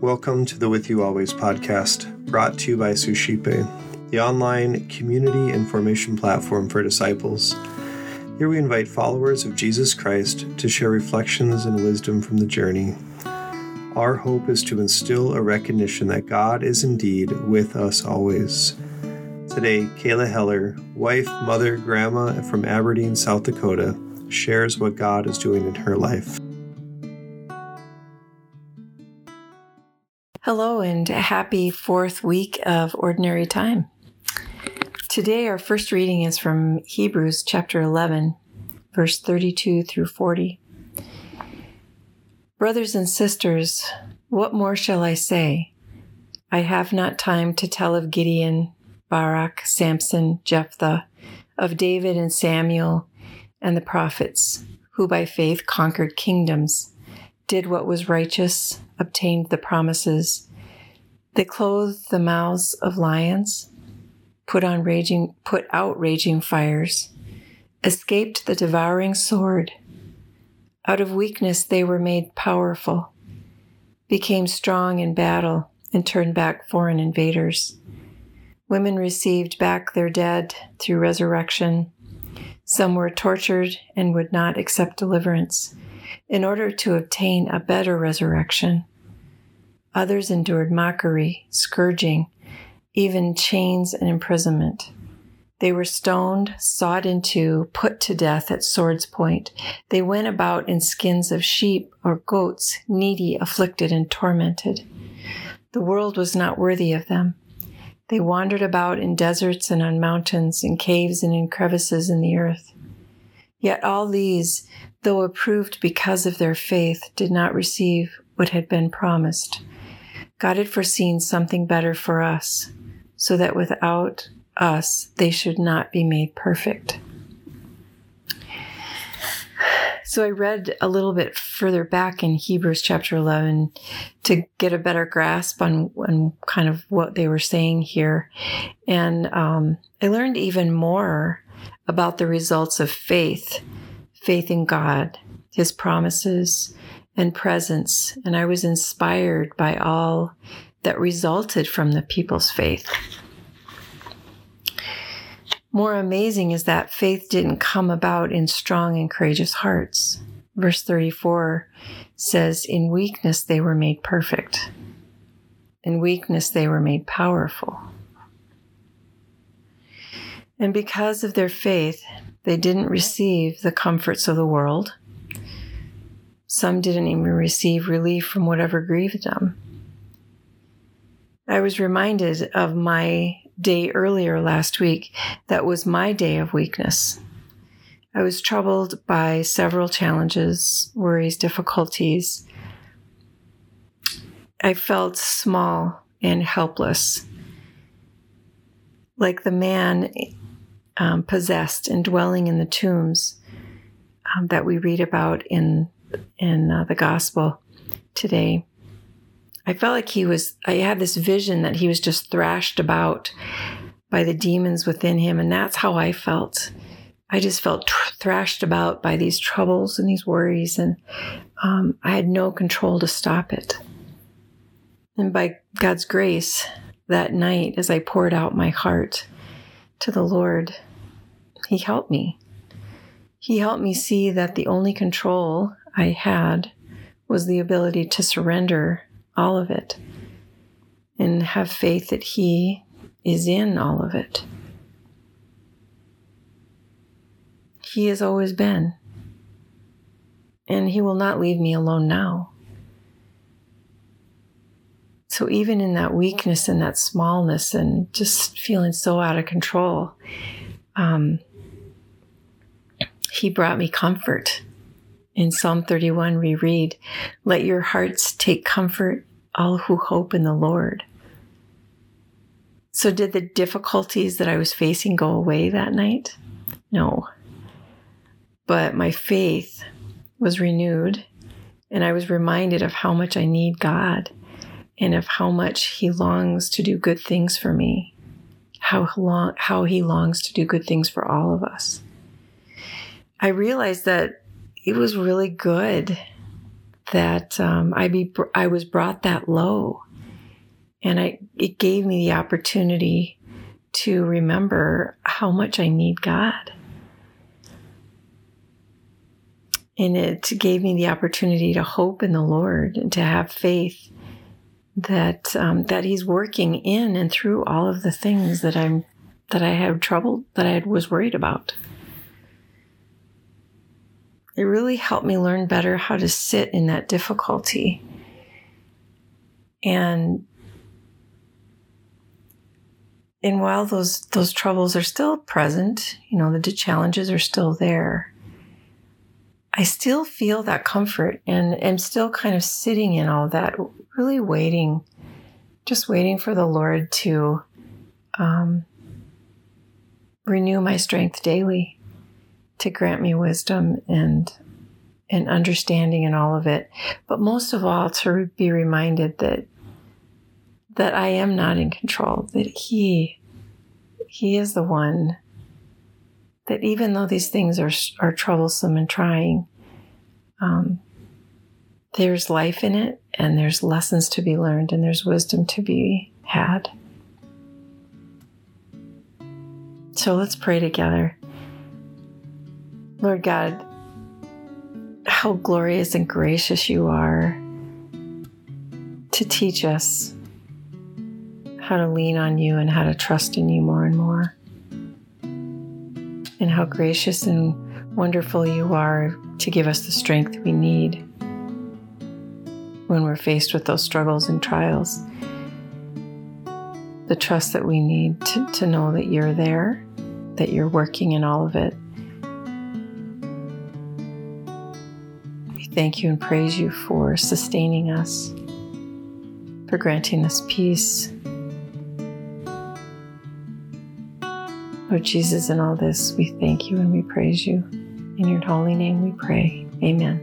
Welcome to the With You Always podcast, brought to you by Suscipe, the online community and formation platform for disciples. Here we invite followers of Jesus Christ to share reflections and wisdom from the journey. Our hope is to instill a recognition that God is indeed with us always. Today, Kayla Heller, wife, mother, grandma from Aberdeen, South Dakota, shares what God is doing in her life. Hello, and happy fourth week of Ordinary Time. Today, our first reading is from Hebrews chapter 11, verse 32 through 40. Brothers and sisters, what more shall I say? I have not time to tell of Gideon, Barak, Samson, Jephthah, of David and Samuel and the prophets, who by faith conquered kingdoms did what was righteous, obtained the promises. They clothed the mouths of lions, put on raging, put out raging fires, escaped the devouring sword. Out of weakness they were made powerful, became strong in battle, and turned back foreign invaders. Women received back their dead through resurrection. Some were tortured and would not accept deliverance in order to obtain a better resurrection. Others endured mockery, scourging, even chains and imprisonment. They were stoned, sawed into, put to death at sword's point. They went about in skins of sheep or goats, needy, afflicted, and tormented. The world was not worthy of them. They wandered about in deserts and on mountains, in caves and in crevices in the earth. Yet all these though approved because of their faith, did not receive what had been promised. God had foreseen something better for us, so that without us they should not be made perfect. So I read a little bit further back in Hebrews chapter 11 to get a better grasp on, on kind of what they were saying here. And um, I learned even more about the results of faith faith in God, His promises, and presence, and I was inspired by all that resulted from the people's faith. More amazing is that faith didn't come about in strong and courageous hearts. Verse 34 says, In weakness they were made perfect. In weakness they were made powerful. And because of their faith, they didn't receive the comforts of the world. Some didn't even receive relief from whatever grieved them. I was reminded of my day earlier last week that was my day of weakness. I was troubled by several challenges, worries, difficulties. I felt small and helpless. Like the man um, possessed and dwelling in the tombs um, that we read about in in uh, the gospel today. I felt like he was. I had this vision that he was just thrashed about by the demons within him, and that's how I felt. I just felt tr- thrashed about by these troubles and these worries, and um, I had no control to stop it. And by God's grace, that night, as I poured out my heart to the Lord, he helped me. He helped me see that the only control I had was the ability to surrender all of it and have faith that He is in all of it. He has always been, and He will not leave me alone now. So, even in that weakness and that smallness and just feeling so out of control, um, he brought me comfort. In Psalm 31, we read, Let your hearts take comfort, all who hope in the Lord. So, did the difficulties that I was facing go away that night? No. But my faith was renewed, and I was reminded of how much I need God and of how much He longs to do good things for me, how, long, how He longs to do good things for all of us. I realized that it was really good that um, I be I was brought that low, and I it gave me the opportunity to remember how much I need God. And it gave me the opportunity to hope in the Lord and to have faith that um, that He's working in and through all of the things that I'm that I had trouble that I was worried about. It really helped me learn better how to sit in that difficulty. And and while those those troubles are still present, you know, the challenges are still there. I still feel that comfort and am still kind of sitting in all that, really waiting, just waiting for the Lord to um, renew my strength daily, to grant me wisdom and and understanding in all of it, but most of all to be reminded that that I am not in control, that He He is the one that even though these things are, are troublesome and trying, um, there's life in it and there's lessons to be learned and there's wisdom to be had. So let's pray together. Lord God, how glorious and gracious you are to teach us how to lean on you and how to trust in you more and more and how gracious and wonderful you are to give us the strength we need when we're faced with those struggles and trials. The trust that we need to, to know that you're there, that you're working in all of it. Thank you and praise you for sustaining us, for granting us peace Lord Jesus, in all this, we thank you and we praise you. In your holy name we pray. Amen.